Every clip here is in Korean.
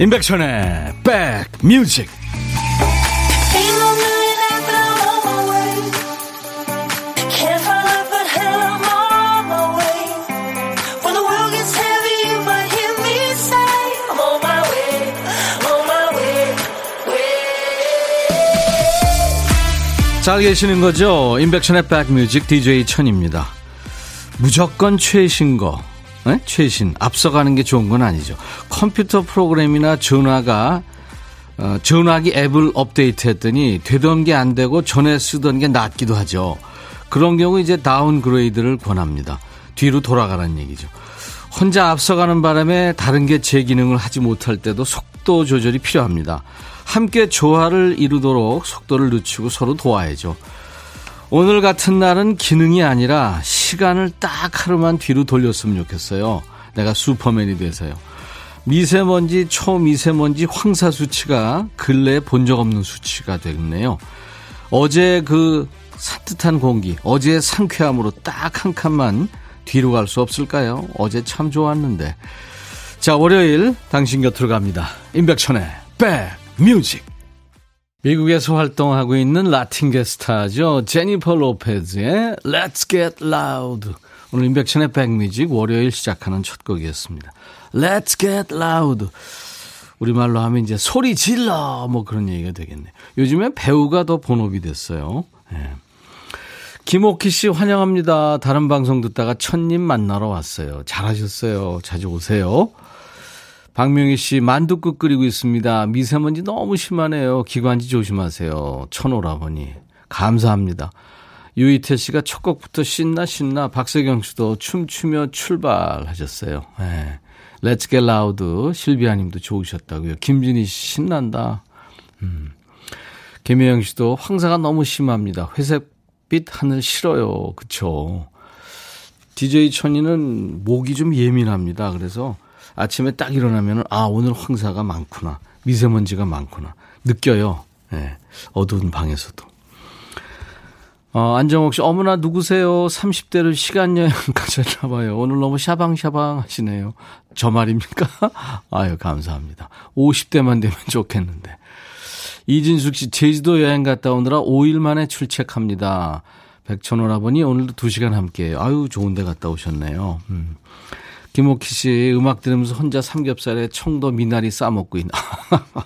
임백천의 백뮤직 잘 계시는 거죠? 임백천의 백뮤직 DJ 천입니다. 무조건 최신 거 네? 최신 앞서가는 게 좋은 건 아니죠. 컴퓨터 프로그램이나 전화가 어, 전화기 앱을 업데이트했더니 되던 게 안 되고 전에 쓰던 게 낫기도 하죠. 그런 경우 이제 downgrade를 권합니다. 뒤로 돌아가라는 얘기죠. 혼자 앞서가는 바람에 다른 게 제 기능을 하지 못할 때도 속도 조절이 필요합니다. 함께 조화를 이루도록 속도를 늦추고 서로 도와야죠. 오늘 같은 날은 기능이 아니라 시간을 딱 하루만 뒤로 돌렸으면 좋겠어요. 내가 슈퍼맨이 돼서요. 미세먼지, 초미세먼지, 황사 수치가 근래에 본적 없는 수치가 되겠네요. 어제 그 산뜻한 공기, 어제의 상쾌함으로 딱 한 칸만 뒤로 갈 수 없을까요? 어제 참 좋았는데. 자, 월요일 당신 곁으로 갑니다. 임백천의 백 뮤직. 미국에서 활동하고 있는 라틴계 스타죠. 제니퍼 로페즈의 Let's Get Loud. 오늘 임백천의 백뮤직 월요일 시작하는 첫 곡이었습니다. Let's Get Loud. 우리말로 하면 이제 소리 질러 뭐 그런 얘기가 되겠네. 요즘에 배우가 더 본업이 됐어요. 네. 김옥희 씨 환영합니다. 다른 방송 듣다가 천님 만나러 왔어요. 잘하셨어요. 자주 오세요. 박명희 씨, 만두국 끓이고 있습니다. 미세먼지 너무 심하네요. 기관지 조심하세요. 천오라버니. 감사합니다. 유이태 씨가 첫 곡부터 신나 신나 박세경 씨도 춤추며 출발하셨어요. 네. Let's Get Loud 실비아 님도 좋으셨다고요. 김진희 씨 신난다. 음. 김혜영 씨도 황사가 너무 심합니다. 회색빛 하늘 싫어요. 그쵸. DJ 천이는 목이 좀 예민합니다. 그래서 아침에 딱 일어나면 아 오늘 황사가 많구나 미세먼지가 많구나 느껴요. 네, 어두운 방에서도. 어, 안정옥 씨, 어머나 누구세요? 30대를 시간여행 가셨나 봐요. 오늘 너무 샤방샤방 하시네요. 저 말입니까? 아유, 감사합니다. 50대만 되면 좋겠는데. 이진숙 씨, 제주도 여행 갔다 오느라 5일 만에 출첵합니다. 백천오라버니 오늘도 2시간 함께해요. 아유, 좋은 데 갔다 오셨네요. 음. 김옥희 씨 음악 들으면서 혼자 삼겹살에 청도 미나리 싸먹고 있나.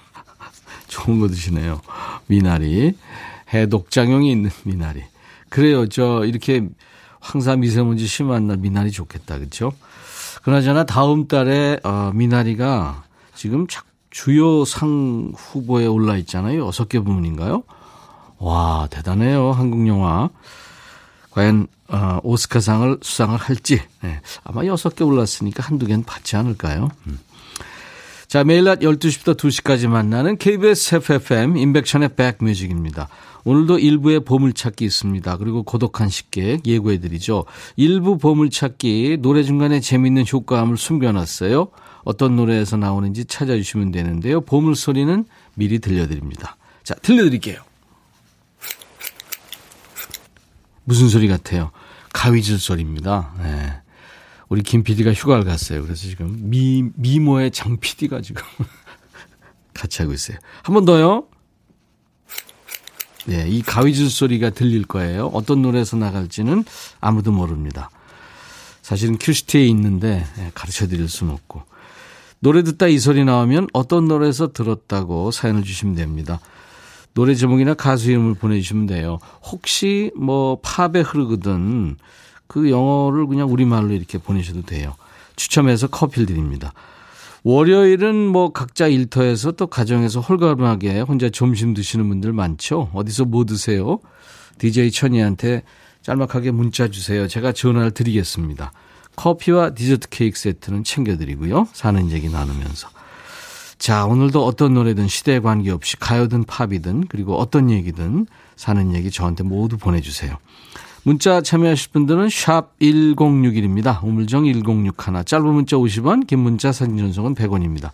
좋은 거 드시네요. 미나리. 해독작용이 있는 미나리. 그래요. 저 이렇게 황사 미세먼지 심한 날 미나리 좋겠다. 그렇죠? 그나저나 다음 달에 어, 미나리가 지금 주요 상 후보에 올라 있잖아요. 여섯 개 부문인가요? 와, 대단해요. 한국 영화. 과연 어, 오스카상을 수상을 할지 네. 아마 여섯 개 올랐으니까 한두 개는 받지 않을까요? 음. 자, 매일 낮 12시부터 2시까지 만나는 KBS FFM 인백션의 백뮤직입니다. 오늘도 일부의 보물찾기 있습니다. 그리고 고독한 식객 예고해드리죠. 일부 보물찾기 노래 중간에 재밌는 효과음을 숨겨놨어요. 어떤 노래에서 나오는지 찾아주시면 되는데요. 보물소리는 미리 들려드립니다. 자, 들려드릴게요. 무슨 소리 같아요? 가위질 소리입니다. 네. 우리 김 PD가 휴가를 갔어요. 그래서 지금 미, 미모의 장 PD가 지금 같이 하고 있어요. 한 번 더요. 네, 이 가위질 소리가 들릴 거예요. 어떤 노래에서 나갈지는 아무도 모릅니다. 사실은 큐시티에 있는데 네, 가르쳐 드릴 수는 없고. 노래 듣다 이 소리 나오면 어떤 노래에서 들었다고 사연을 주시면 됩니다. 노래 제목이나 가수 이름을 보내주시면 돼요. 혹시 뭐 팝에 흐르거든 그 영어를 그냥 우리말로 이렇게 보내셔도 돼요. 추첨해서 커피를 드립니다. 월요일은 뭐 각자 일터에서 또 가정에서 홀가분하게 혼자 점심 드시는 분들 많죠. 어디서 뭐 드세요? DJ 천이한테 짤막하게 문자 주세요. 제가 전화를 드리겠습니다. 커피와 디저트 케이크 세트는 챙겨드리고요. 사는 얘기 나누면서. 자, 오늘도 어떤 노래든 시대에 관계없이 가요든 팝이든 그리고 어떤 얘기든 사는 얘기 저한테 모두 보내주세요. 문자 참여하실 분들은 샵 1061입니다. 우물정 1061. 짧은 문자 50원, 긴 문자 사진 전송은 100원입니다.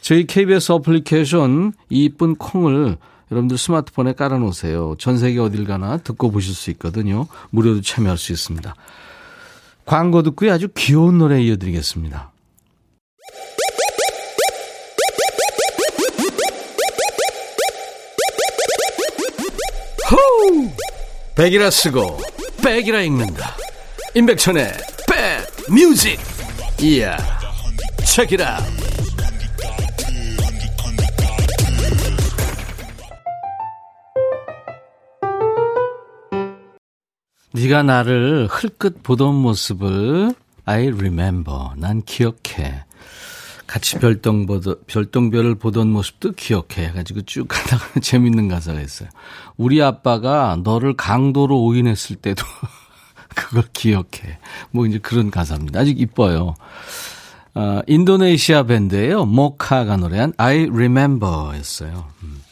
저희 KBS 어플리케이션 이쁜 콩을 여러분들 스마트폰에 깔아놓으세요. 전 세계 어딜 가나 듣고 보실 수 있거든요. 무료로 참여할 수 있습니다. 광고 듣고요. 아주 귀여운 노래 이어드리겠습니다. 후! 백이라 쓰고 백이라 읽는다. 임백천의 백 뮤직. 이야. 책이라. 네가 나를 흘끗 보던 모습을 I remember. 난 기억해. 같이 별똥 보던, 별똥별을 보던 모습도 기억해. 해가지고 쭉 가다가 재밌는 가사가 있어요. 우리 아빠가 너를 강도로 오인했을 때도 그걸 기억해. 뭐 이제 그런 가사입니다. 아직 이뻐요. 어, 인도네시아 밴드예요 모카가 노래한 I Remember 였어요. 음.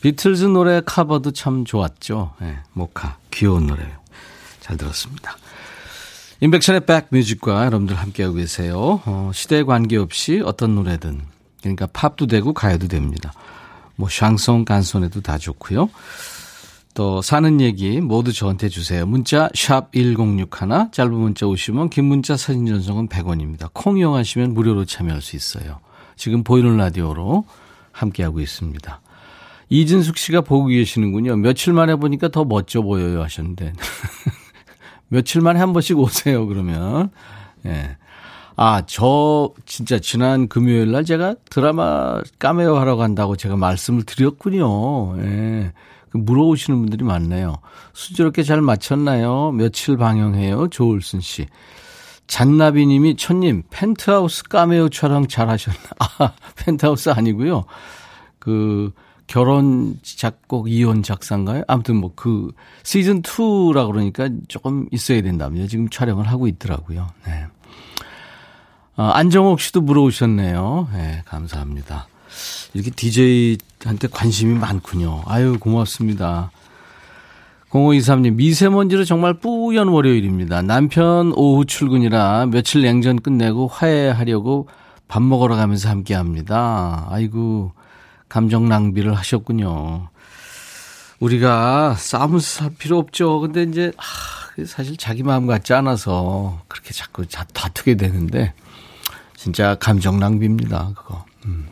비틀즈 노래 커버도 참 좋았죠. 네, 모카. 귀여운 노래예요. 잘 들었습니다. 인백션의 백뮤직과 여러분들 함께하고 계세요. 어, 시대에 관계없이 어떤 노래든 그러니까 팝도 되고 가요도 됩니다. 뭐 샹송, 간손에도 다 좋고요. 또 사는 얘기 모두 저한테 주세요. 문자 샵 1061, 짧은 문자 오시면 긴 문자 사진 전송은 100원입니다. 콩 이용하시면 무료로 참여할 수 있어요. 지금 보이는 라디오로 함께하고 있습니다. 이진숙 씨가 보고 계시는군요. 며칠 만에 보니까 더 멋져 보여요 하셨는데 며칠 만에 한 번씩 오세요, 그러면. 예. 아, 저, 진짜 지난 금요일 날 제가 드라마 까메오 하러 간다고 제가 말씀을 드렸군요. 예. 그 물어오시는 분들이 많네요. 수저롭게 잘 맞췄나요? 며칠 방영해요? 조울순 씨. 잔나비 님이, 천님, 펜트하우스 까메오 촬영 잘 하셨나? 아, 펜트하우스 아니고요. 그, 결혼 작곡 이혼 작사인가요? 아무튼 뭐 그 시즌 2라 그러니까 조금 있어야 된다며 지금 촬영을 하고 있더라고요. 네. 아, 안정옥 씨도 물어오셨네요. 네, 감사합니다. 이렇게 DJ한테 관심이 많군요. 아유, 고맙습니다. 0523님, 미세먼지로 정말 뿌연 월요일입니다. 남편 오후 출근이라 며칠 냉전 끝내고 화해하려고 밥 먹으러 가면서 함께 합니다. 아이고, 감정 낭비를 하셨군요. 우리가 싸움을 살 필요 없죠. 근데 이제, 아, 사실 자기 마음 같지 않아서 그렇게 자꾸 다투게 되는데, 진짜 감정 낭비입니다, 그거. 음.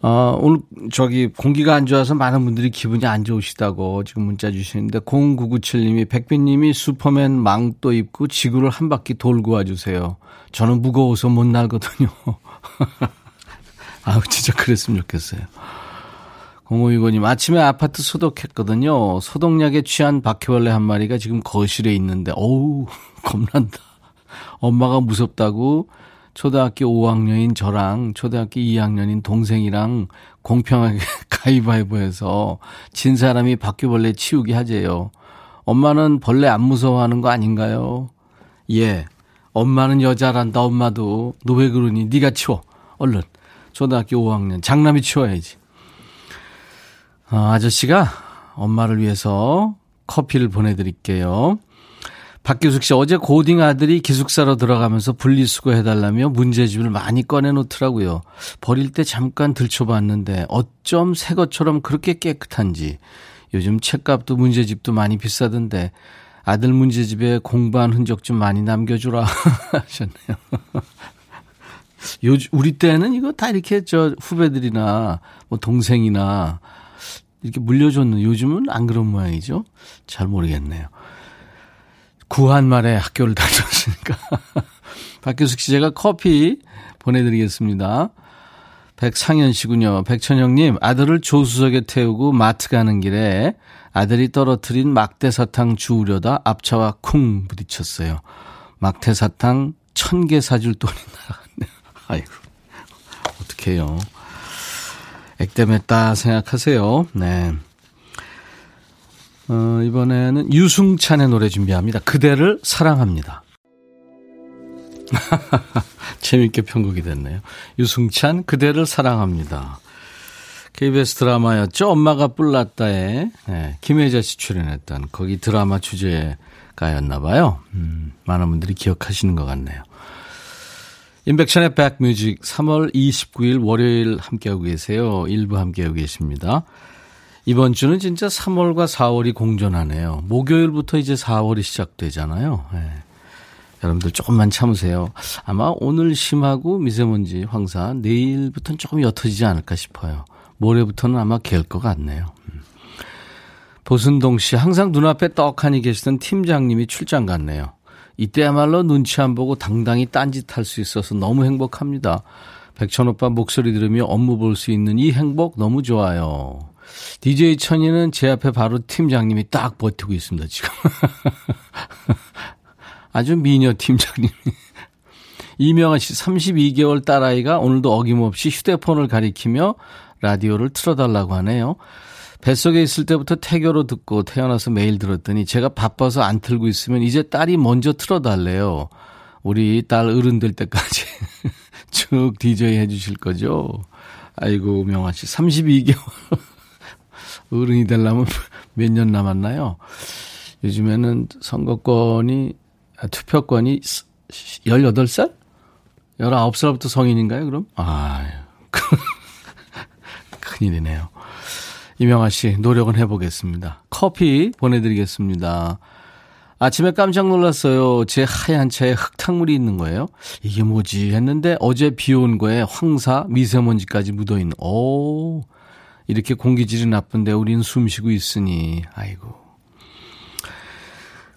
어, 오늘 저기 공기가 안 좋아서 많은 분들이 기분이 안 좋으시다고 지금 문자 주시는데 0997님이 백빈님이 슈퍼맨 망토 입고 지구를 한 바퀴 돌고 와주세요. 저는 무거워서 못 날거든요. 아우, 진짜 그랬으면 좋겠어요. 0565님, 아침에 아파트 소독했거든요. 소독약에 취한 바퀴벌레 한 마리가 지금 거실에 있는데, 어우, 겁난다. 엄마가 무섭다고 초등학교 5학년인 저랑 초등학교 2학년인 동생이랑 공평하게 가위바위보해서 진 사람이 바퀴벌레 치우기 하재요. 엄마는 벌레 안 무서워하는 거 아닌가요? 예. 엄마는 여자란다, 엄마도. 너 왜 그러니? 네가 치워. 얼른. 초등학교 5학년. 장남이 치워야지. 어, 아저씨가 엄마를 위해서 커피를 보내드릴게요. 박규숙 씨, 어제 고딩 아들이 기숙사로 들어가면서 분리수거 해달라며 문제집을 많이 꺼내놓더라고요. 버릴 때 잠깐 들춰봤는데 어쩜 새 것처럼 그렇게 깨끗한지. 요즘 책값도 문제집도 많이 비싸던데 아들 문제집에 공부한 흔적 좀 많이 남겨주라 하셨네요. 요, 우리 때는 이거 다 이렇게 저 후배들이나 뭐 동생이나 이렇게 물려줬는 요즘은 안 그런 모양이죠. 잘 모르겠네요. 구한 말에 학교를 다녔으니까. 박규숙 씨 제가 커피 보내드리겠습니다. 백상현 씨군요. 백천영님, 아들을 조수석에 태우고 마트 가는 길에 아들이 떨어뜨린 막대 사탕 주우려다 앞차와 쿵 부딪혔어요. 막대 사탕 천개 사줄 돈이 나갔네요. 아이고, 어떡해요. 액땜했다 생각하세요. 네. 어, 이번에는 유승찬의 노래 준비합니다. 그대를 사랑합니다. 재밌게 편곡이 됐네요. 유승찬, 그대를 사랑합니다. KBS 드라마였죠. 엄마가 뿔났다에 네, 김혜자 씨 출연했던 거기 드라마 주제가였나 봐요. 음, 많은 분들이 기억하시는 것 같네요. 인백션의 백뮤직 3월 29일 월요일 함께하고 계세요. 일부 함께하고 계십니다. 이번 주는 진짜 3월과 4월이 공존하네요. 목요일부터 이제 4월이 시작되잖아요. 네. 여러분들 조금만 참으세요. 아마 오늘 심하고 미세먼지 황사 내일부터는 조금 옅어지지 않을까 싶어요. 모레부터는 아마 갤 것 같네요. 도순동 씨, 항상 눈앞에 떡하니 계시던 팀장님이 출장 갔네요. 이때야말로 눈치 안 보고 당당히 딴짓할 수 있어서 너무 행복합니다. 백천 오빠 목소리 들으며 업무 볼 수 있는 이 행복 너무 좋아요. DJ 천이는 제 앞에 바로 팀장님이 딱 버티고 있습니다, 지금. 아주 미녀 팀장님이. 이명아 씨, 32개월 딸아이가 오늘도 어김없이 휴대폰을 가리키며 라디오를 틀어달라고 하네요. 뱃속에 있을 때부터 태교로 듣고 태어나서 매일 들었더니 제가 바빠서 안 틀고 있으면 이제 딸이 먼저 틀어달래요. 우리 딸 어른 될 때까지 쭉 DJ 해주실 거죠? 아이고, 명아 씨. 32개월. 어른이 되려면 몇 년 남았나요? 요즘에는 선거권이, 아, 투표권이 18살? 19살부터 성인인가요, 그럼? 아 큰일이네요. 이명아 씨, 노력은 해보겠습니다. 커피 보내드리겠습니다. 아침에 깜짝 놀랐어요. 제 하얀 차에 흙탕물이 있는 거예요. 이게 뭐지 했는데 어제 비 온 거에 황사, 미세먼지까지 묻어있는, 오, 이렇게 공기질이 나쁜데 우리는 숨 쉬고 있으니, 아이고.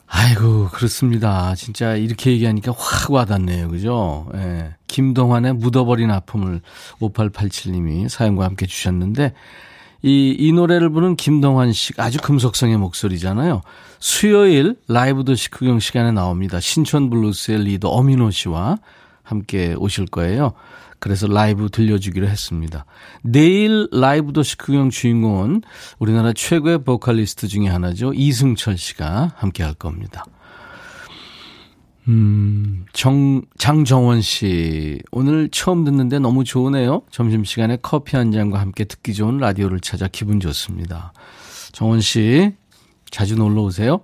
아이고, 그렇습니다. 진짜 이렇게 얘기하니까 확 와닿네요. 그죠? 예. 김동환의 묻어버린 아픔을 5887님이 사연과 함께 주셨는데, 이, 이 노래를 부른 김동환 씨 아주 금속성의 목소리잖아요. 수요일 라이브 도시 구경 시간에 나옵니다. 신촌 블루스의 리더 엄인호 씨와 함께 오실 거예요. 그래서 라이브 들려주기로 했습니다. 내일 라이브 도시 구경 주인공은 우리나라 최고의 보컬리스트 중에 하나죠. 이승철 씨가 함께 할 겁니다. 음, 정, 장정원 씨. 오늘 처음 듣는데 너무 좋으네요. 점심시간에 커피 한 잔과 함께 듣기 좋은 라디오를 찾아 기분 좋습니다. 정원 씨, 자주 놀러 오세요.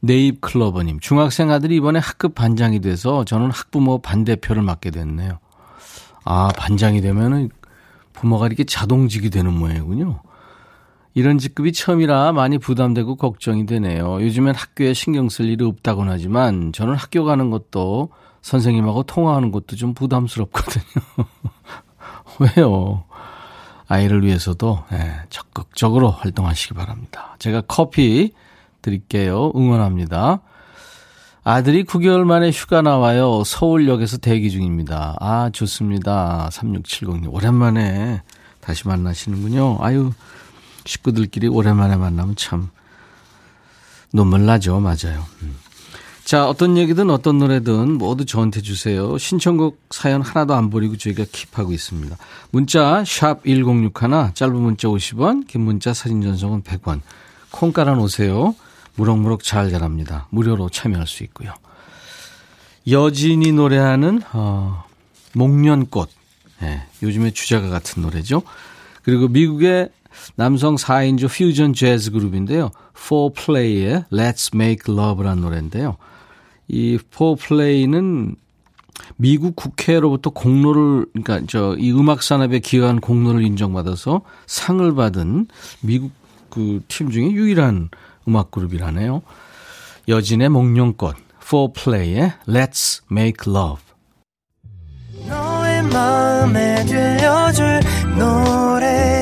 네잎 클로버님, 중학생 아들이 이번에 학급 반장이 돼서 저는 학부모 반대표를 맡게 됐네요. 아, 반장이 되면은 부모가 이렇게 자동직이 되는 모양이군요. 이런 직급이 처음이라 많이 부담되고 걱정이 되네요. 요즘엔 학교에 신경 쓸 일이 없다곤 하지만 저는 학교 가는 것도 선생님하고 통화하는 것도 좀 부담스럽거든요. 왜요? 아이를 위해서도 네, 적극적으로 활동하시기 바랍니다. 제가 커피 드릴게요. 응원합니다. 아들이 9개월 만에 휴가 나와요. 서울역에서 대기 중입니다. 아, 좋습니다. 3670님. 오랜만에 다시 만나시는군요. 아유, 식구들끼리 오랜만에 만나면 참 눈물 나죠. 맞아요. 음. 자, 어떤 얘기든 어떤 노래든 모두 저한테 주세요. 신청곡 사연 하나도 안 버리고 저희가 킵하고 있습니다. 문자 1061, 짧은 문자 50원, 긴 문자 사진 전송은 100원. 콩 깔아 놓으세요. 무럭무럭 잘 자랍니다. 무료로 참여할 수 있고요. 여진이 노래하는 어, 목련꽃. 네, 요즘에 주자가 같은 노래죠. 그리고 미국의 남성 4인조 퓨전 재즈 그룹인데요. 4Play의 Let's Make Love라는 노래인데요. 이 4Play는 미국 국회로부터 공로를 그러니까 저 이 음악 산업에 기여한 공로를 인정받아서 상을 받은 미국 그 팀 중에 유일한 음악 그룹이라네요. 여진의 목련꽃 4Play의 Let's Make Love 너의 마음에 들려줄 노래에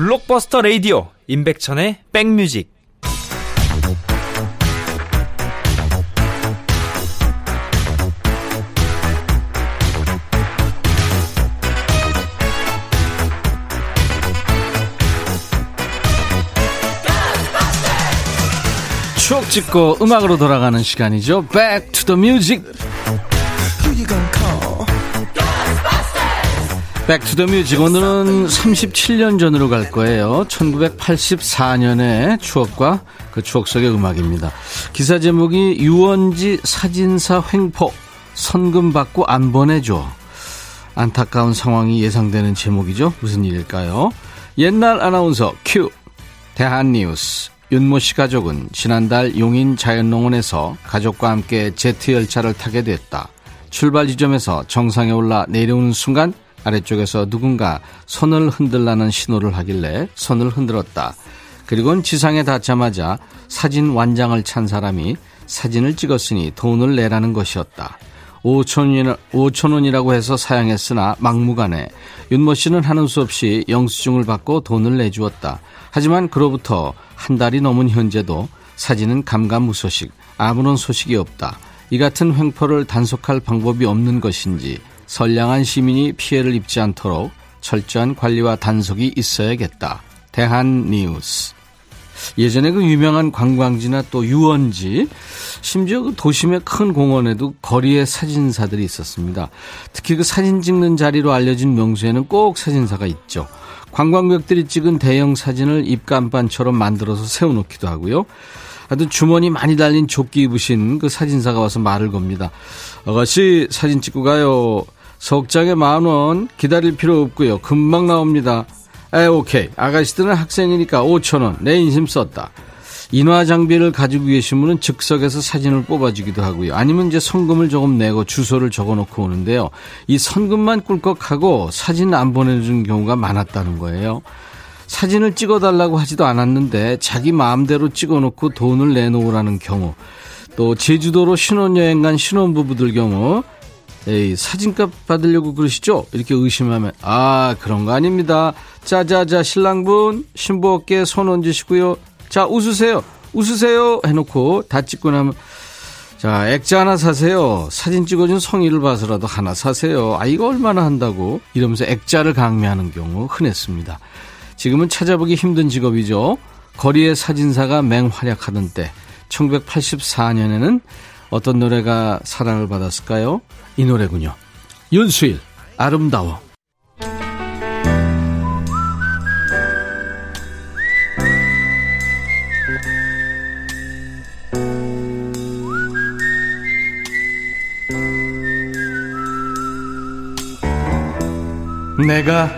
블록버스터 레이디오 임백천의 백뮤직 추억 찍고 음악으로 돌아가는 시간이죠. The music. Music. 오늘은 37년 전으로 갈 거예요. 1984년의 추억과 그 추억 속의 음악입니다. 기사 제목이 유원지 사진사 횡포. 선금 받고 안 보내줘. 안타까운 상황이 예상되는 제목이죠. 무슨 일일까요? 옛날 아나운서 큐 대한뉴스 윤모 씨 가족은 지난달 용인 자연농원에서 가족과 함께 제트 열차를 타게 됐다. 출발 지점에서 정상에 올라 내려오는 순간 아래쪽에서 누군가 손을 흔들라는 신호를 하길래 손을 흔들었다. 그리고는 지상에 닿자마자 사진 완장을 찬 사람이 사진을 찍었으니 돈을 내라는 것이었다. 5천원이라, 5천원이라고 해서 사양했으나 막무가내 윤모 씨는 하는 수 없이 영수증을 받고 돈을 내주었다. 하지만 그로부터 한 달이 넘은 현재도 사진은 감감무소식, 아무런 소식이 없다. 이 같은 횡포를 단속할 방법이 없는 것인지 선량한 시민이 피해를 입지 않도록 철저한 관리와 단속이 있어야겠다. 대한 뉴스. 예전에 그 유명한 관광지나 또 유원지, 심지어 그 도심의 큰 공원에도 거리에 사진사들이 있었습니다. 특히 그 사진 찍는 자리로 알려진 명소에는 꼭 사진사가 있죠. 관광객들이 찍은 대형 사진을 입간반처럼 만들어서 세워놓기도 하고요. 아주 주머니 많이 달린 조끼 입으신 그 사진사가 와서 말을 겁니다. 아가씨 사진 찍고 가요. 석장에 만 원 기다릴 필요 없고요. 금방 나옵니다. 에 오케이. 아가씨들은 학생이니까 5천 원. 내 인심 썼다. 인화 장비를 가지고 계신 분은 즉석에서 사진을 뽑아주기도 하고요. 아니면 이제 성금을 조금 내고 주소를 적어 놓고 오는데요. 이 선금만 꿀꺽하고 사진 안 보내주는 경우가 많았다는 거예요. 사진을 찍어달라고 하지도 않았는데 자기 마음대로 찍어놓고 돈을 내놓으라는 경우. 또 제주도로 신혼여행 간 신혼부부들 경우 에이, 사진값 받으려고 그러시죠? 이렇게 의심하면, 아, 그런 거 아닙니다. 자 자 자, 신랑분, 신부 어깨에 손 얹으시고요. 자, 웃으세요. 웃으세요. 해놓고 다 찍고 나면, 자, 액자 하나 사세요. 사진 찍어준 성의를 봐서라도 하나 사세요. 아, 이거 얼마나 한다고? 이러면서 액자를 강매하는 경우 흔했습니다. 지금은 찾아보기 힘든 직업이죠. 거리의 사진사가 맹활약하던 때, 1984년에는 어떤 노래가 사랑을 받았을까요? 이 노래군요. 윤수일, 아름다워. 내가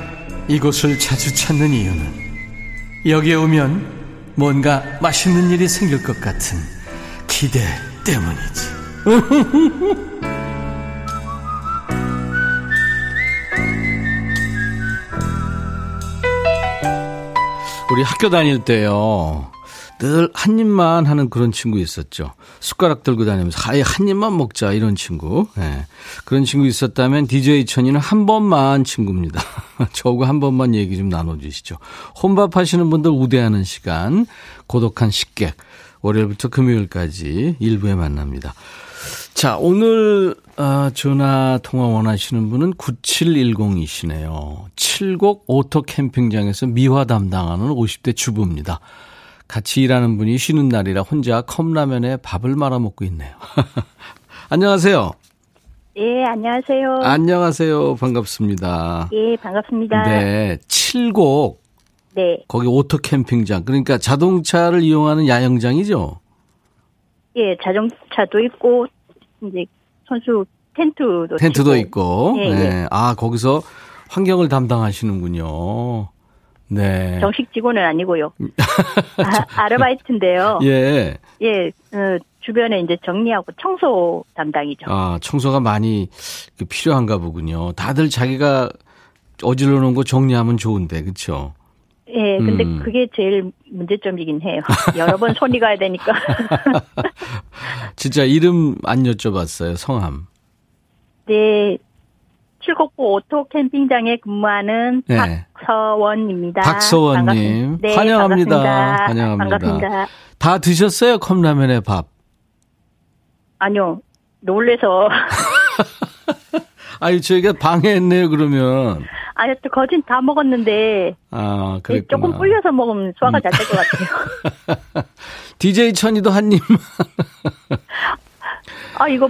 이곳을 자주 찾는 이유는 여기에 오면 뭔가 맛있는 일이 생길 것 같은 기대 때문이지. 우리 학교 다닐 때요. 늘 한 입만 하는 그런 친구 있었죠. 숟가락 들고 다니면서 아예 한 입만 먹자 이런 친구. 네. 그런 친구 있었다면 DJ 천이는 한 번만 친구입니다. 저하고 한 번만 얘기 좀 나눠주시죠. 혼밥 하시는 분들 우대하는 시간 고독한 식객 월요일부터 금요일까지 일부에 만납니다. 자, 오늘 아, 전화 통화 원하시는 분은 9710이시네요. 칠곡 오토 캠핑장에서 미화 담당하는 50대 주부입니다. 같이 일하는 분이 쉬는 날이라 혼자 컵라면에 밥을 말아 먹고 있네요. 안녕하세요. 예, 안녕하세요. 안녕하세요. 반갑습니다. 예, 반갑습니다. 네, 칠곡. 네. 거기 오토 캠핑장. 그러니까 자동차를 이용하는 야영장이죠? 예, 자동차도 있고 이제 선수 텐트도 텐트도 치고. 있고. 예, 네. 예. 아, 거기서 환경을 담당하시는군요. 네. 정식 직원은 아니고요. 아르바이트인데요 예. 예, 어, 주변에 이제 정리하고 청소 담당이죠. 아, 청소가 많이 그 필요한가 보군요. 다들 자기가 어질러 놓은 거 정리하면 좋은데, 그쵸? 예, 근데 음. 그게 제일 문제점이긴 해요. 여러 번 손이 가야 되니까. 진짜 이름 안 여쭤봤어요, 성함. 네. 칠곡보 오토 캠핑장에 근무하는 네. 박서원입니다. 박서원님. 네, 환영합니다. 반갑습니다. 환영합니다. 반갑습니다. 다 드셨어요? 컵라면에 밥. 아니요. 놀래서 아유, 저희가 방해했네요, 그러면. 아니 또 거진 다 먹었는데 아, 예, 그랬구나. 조금 불려서 먹으면 소화가 잘될 것 같아요. DJ 천이도 한 입. 아 이거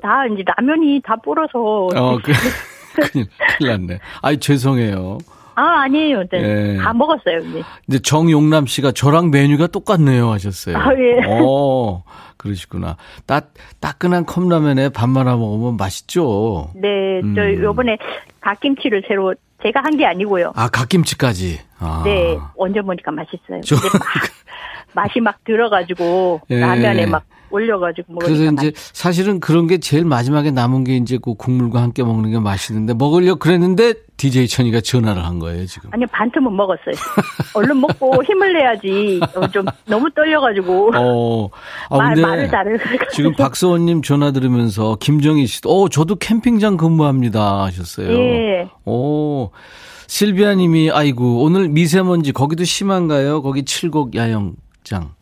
다 이제 라면이 다 불어서 어, 그, 큰일, 큰일 났네. 아이, 죄송해요. 아, 아니에요. 네. 예. 다 먹었어요, 이제. 근데 정용남 씨가 저랑 메뉴가 똑같네요 하셨어요. 아, 예. 어, 그러시구나. 따, 따끈한 컵라면에 밥 말아 먹으면 맛있죠? 네, 저 음. 요번에 갓김치를 새로 제가 한 게 아니고요. 아, 갓김치까지. 아. 네, 얹어 보니까 맛있어요. 저- 막 맛이 막 들어가지고 예. 라면에 막 올려가지고 먹으니까 그래서 이제 맛있- 사실은 그런 게 제일 마지막에 남은 게 이제 그 국물과 함께 먹는 게 맛있는데 먹으려 그랬는데 DJ 천이가 전화를 한 거예요, 지금. 아니요 반틈은 먹었어요. 얼른 먹고 힘을 내야지. 어, 좀 너무 떨려가지고 어. 아, 말 말을 잘해. 지금 박서원님 전화 들으면서 김정희 씨도, 어, 저도 캠핑장 근무합니다 하셨어요. 예. 오. 실비아 님이, 아이고, 오늘 미세먼지 거기도 심한가요? 거기 칠곡 야영장.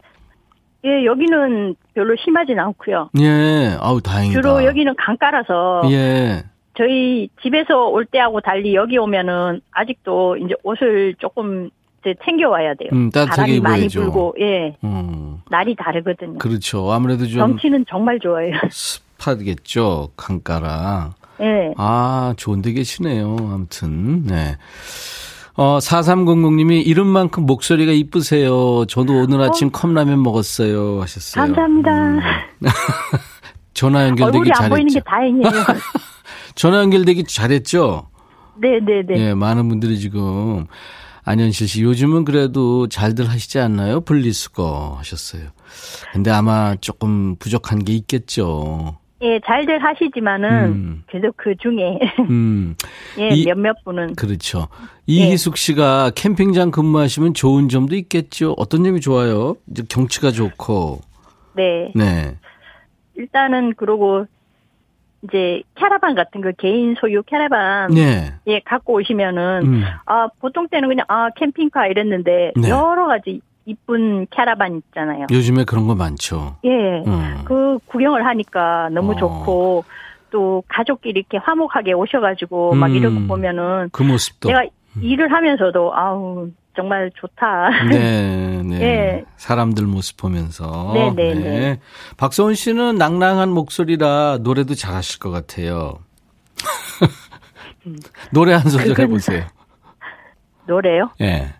예, 여기는 별로 심하진 않고요. 예, 아우, 다행이다. 주로 여기는 강가라서 예. 저희 집에서 올 때하고 달리 여기 오면은 아직도 이제 옷을 조금 이제 챙겨 와야 돼요. 음, 바람이 많이 입어야죠. 불고, 예, 음, 날이 다르거든요. 그렇죠. 아무래도 좀 경치는 정말 좋아요. 습하겠죠. 강가라. 예. 아, 좋은 데 계시네요. 아무튼, 네. 어, 4300님이 이름만큼 목소리가 이쁘세요. 저도 오늘 아침 컵라면 먹었어요. 하셨어요. 감사합니다. 음. 전화 연결되기 얼굴이 안 보이는 잘했죠. 게 다행이에요. 전화 연결되기 잘했죠? 네네네. 예, 많은 분들이 지금 안현실 씨 요즘은 그래도 잘들 하시지 않나요? 분리수거 하셨어요. 근데 아마 조금 부족한 게 있겠죠. 예, 잘들 하시지만은 음. 그래도 그 중에 음. 예, 이- 몇몇 분은 그렇죠. 이희숙 씨가 캠핑장 근무하시면 좋은 점도 있겠죠. 어떤 점이 좋아요? 이제 경치가 좋고. 네. 네. 일단은 그러고 이제 캐러반 같은 거 개인 소유 캐러반 네. 예 갖고 오시면은 음. 아 보통 때는 그냥 아 캠핑카 이랬는데 네. 여러 가지 이쁜 캐러반 있잖아요. 요즘에 그런 거 많죠. 예. 음. 그 구경을 하니까 너무 어. 좋고 또 가족끼리 이렇게 화목하게 오셔가지고 막 음. 이런 거 보면은 그 모습도. 내가 일을 하면서도 아우 정말 좋다. 네, 네. 예. 사람들 모습 보면서. 네, 네, 네. 박서원 씨는 낭랑한 목소리라 노래도 잘하실 것 같아요. 노래 한 소절 그건 해보세요. 노래요? 예.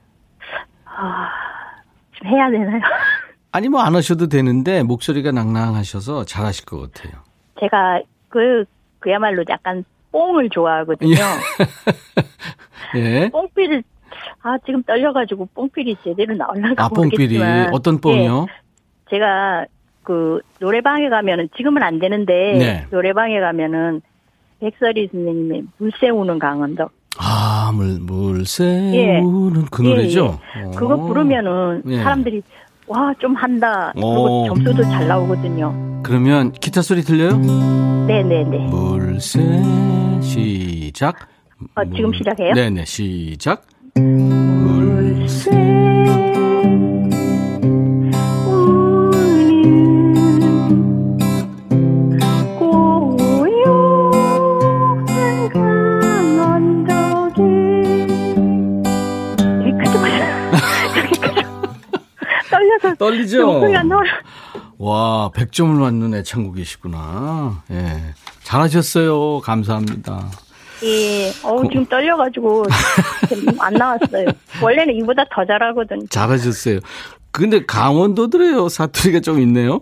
좀 해야 되나요? 아니, 뭐 안 하셔도 되는데, 목소리가 낭랑하셔서 잘하실 것 같아요. 제가 그 그야말로 약간 뽕을 좋아하거든요. 예. 뽕필을 아 지금 떨려가지고 뽕필이 제대로 나올라가 아, 뽕필이. 어떤 뽕이요? 예, 제가 그 노래방에 가면은 지금은 안 되는데 네. 노래방에 가면은 백설이 선생님의 물새우는 강원도 아, 물, 물새 예. 우는 그 예, 노래죠? 예. 그거 어. 부르면은 예. 사람들이 와 좀 한다 그리고 오. 점수도 잘 나오거든요. 그러면 기타 소리 들려요? 네네네. 물새 시작. 어, 지금 물- 시작해요? 네네 시작. 물새 나와요. 와, 100점을 맞는 애창곡이시구나. 예. 잘하셨어요. 감사합니다. 예, 어우, 지금 떨려가지고, 안 나왔어요. 원래는 이보다 더 잘하거든요. 잘하셨어요. 근데 강원도들에요. 사투리가 좀 있네요.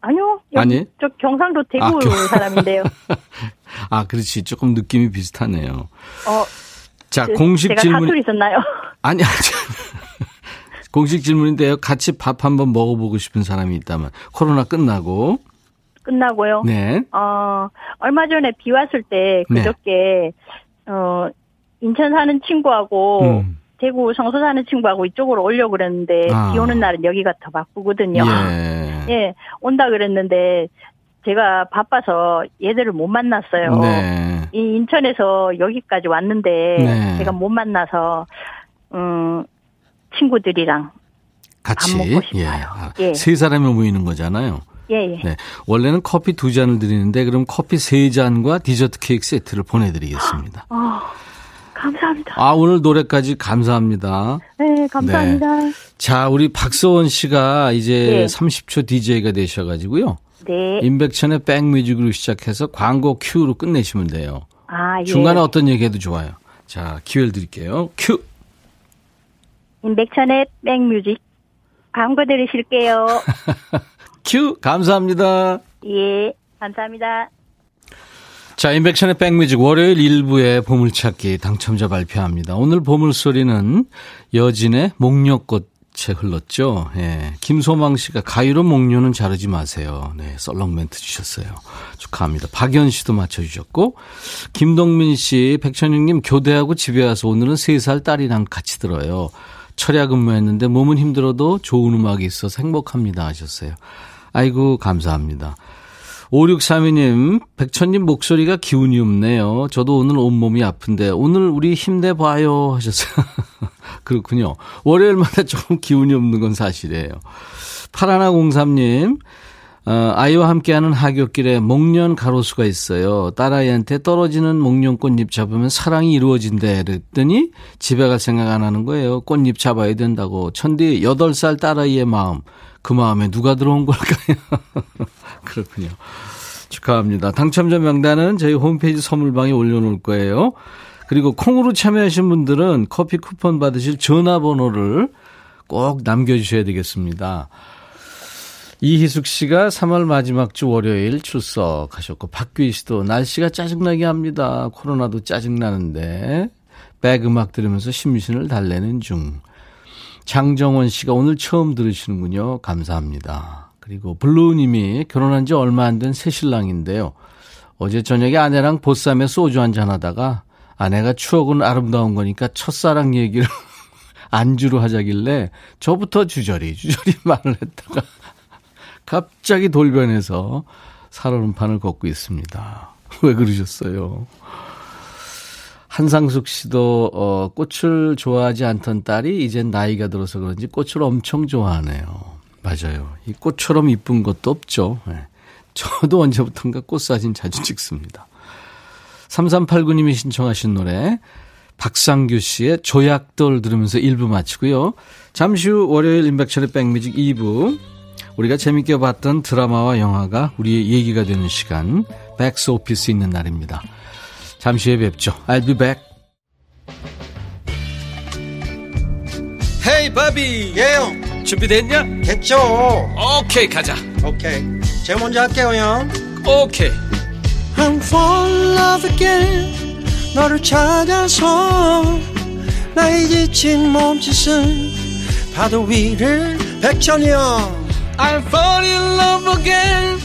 아니요. 아니? 저 경상도 대구 아, 경- 사람인데요. 아, 그렇지. 조금 느낌이 비슷하네요. 어, 자, 그, 공식 제가 질문. 사투리 썼나요? 아니, 아니. 공식 질문인데요. 같이 밥 한번 먹어보고 싶은 사람이 있다면. 코로나 끝나고. 끝나고요. 네. 어, 얼마 전에 비 왔을 때, 네. 그저께, 어, 인천 사는 친구하고, 음. 대구 성서 사는 친구하고 이쪽으로 오려고 그랬는데, 아. 비 오는 날은 여기가 더 바쁘거든요. 예. 예, 온다 그랬는데, 제가 바빠서 얘들을 못 만났어요. 네. 이 인천에서 여기까지 왔는데 네. 제가 못 만나서 음 친구들이랑 같이. 밥 먹고 싶어요. 예. 아, 예. 세 사람이 모이는 거잖아요. 예 예 네. 원래는 커피 두 잔을 드리는데 그럼 커피 세 잔과 디저트 케이크 세트를 보내드리겠습니다. 어, 감사합니다. 아, 오늘 노래까지 감사합니다. 네 감사합니다. 자, 우리 박서원 씨가 이제 네. 30초 DJ가 되셔가지고요. 네. 인백천의 백뮤직으로 시작해서 광고 큐로 끝내시면 돼요. 아 예. 중간에 어떤 얘기해도 좋아요. 자, 기회를 드릴게요. 큐! 임백천의 백뮤직. 광고 들으실게요. 큐! 감사합니다. 예, 감사합니다. 자, 임백천의 백뮤직 월요일 1부의 보물찾기 당첨자 발표합니다. 오늘 보물소리는 여진의 목련꽃에 흘렀죠. 예. 김소망 씨가 가위로 목련은 자르지 마세요. 네, 썰렁 멘트 주셨어요. 축하합니다. 박연 씨도 맞춰주셨고, 김동민 씨, 백천영님 교대하고 집에 와서 오늘은 3살 딸이랑 같이 들어요. 철야 근무했는데 몸은 힘들어도 좋은 음악이 있어서 행복합니다 하셨어요. 아이고, 감사합니다. 5632님, 백천님 목소리가 기운이 없네요. 저도 오늘 온몸이 아픈데, 오늘 우리 힘내봐요. 하셨어요. 그렇군요. 월요일마다 조금 기운이 없는 건 사실이에요. 파라나03님, 어, 아이와 함께하는 하굣길에 목련 가로수가 있어요. 딸아이한테 떨어지는 목련 꽃잎 잡으면 사랑이 이루어진대. 그랬더니 집에 갈 생각 안 하는 거예요. 꽃잎 잡아야 된다고. 천디 8살 딸아이의 마음. 그 마음에 누가 들어온 걸까요? 그렇군요. 축하합니다. 당첨자 명단은 저희 홈페이지 선물방에 올려놓을 거예요. 그리고 콩으로 참여하신 분들은 커피 쿠폰 받으실 전화번호를 꼭 남겨주셔야 되겠습니다. 이희숙 씨가 3월 마지막 주 월요일 출석하셨고 박규희 씨도 날씨가 짜증나게 합니다. 코로나도 짜증나는데 백 음악 들으면서 심신을 달래는 중. 장정원 씨가 오늘 처음 들으시는군요. 감사합니다. 그리고 블루님이 결혼한 지 얼마 안 된 새 신랑인데요. 어제 저녁에 아내랑 보쌈에 소주 한잔 하다가 아내가 추억은 아름다운 거니까 첫사랑 얘기를 안주로 하자길래 저부터 주저리 주저리 말을 했다가 갑자기 돌변해서 살얼음판을 걷고 있습니다. 왜 그러셨어요? 한상숙 씨도 어, 꽃을 좋아하지 않던 딸이 이젠 나이가 들어서 그런지 꽃을 엄청 좋아하네요. 맞아요. 이 꽃처럼 이쁜 것도 없죠. 네. 저도 언제부턴가 꽃사진 자주 찍습니다. 3389님이 신청하신 노래 박상규 씨의 조약돌 들으면서 1부 마치고요. 잠시 후 월요일 인백션의 백뮤직 2부 우리가 재밌게 봤던 드라마와 영화가 우리의 얘기가 되는 시간 백스 오피스 있는 날입니다. 잠시 후에 뵙죠. I'll be back. 헤이 바비 예영 준비됐냐? 됐죠 오케이 가자 오케이 제가 먼저 할게요 형 오케이 I'm fall in love again 너를 찾아서 나의 지친 몸짓은 파도 위를 백천이 형 I'm fall in love again.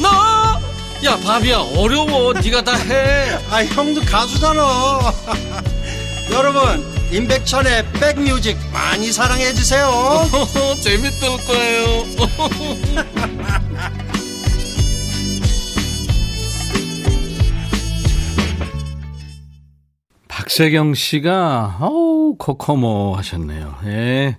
너야 바비야 어려워. 네가 다 해. 아 형도 가수잖아. 여러분 임백천의 백뮤직 많이 사랑해 주세요. 재밌을 거예요. 박세경 씨가 어우 코코모 하셨네요. 예.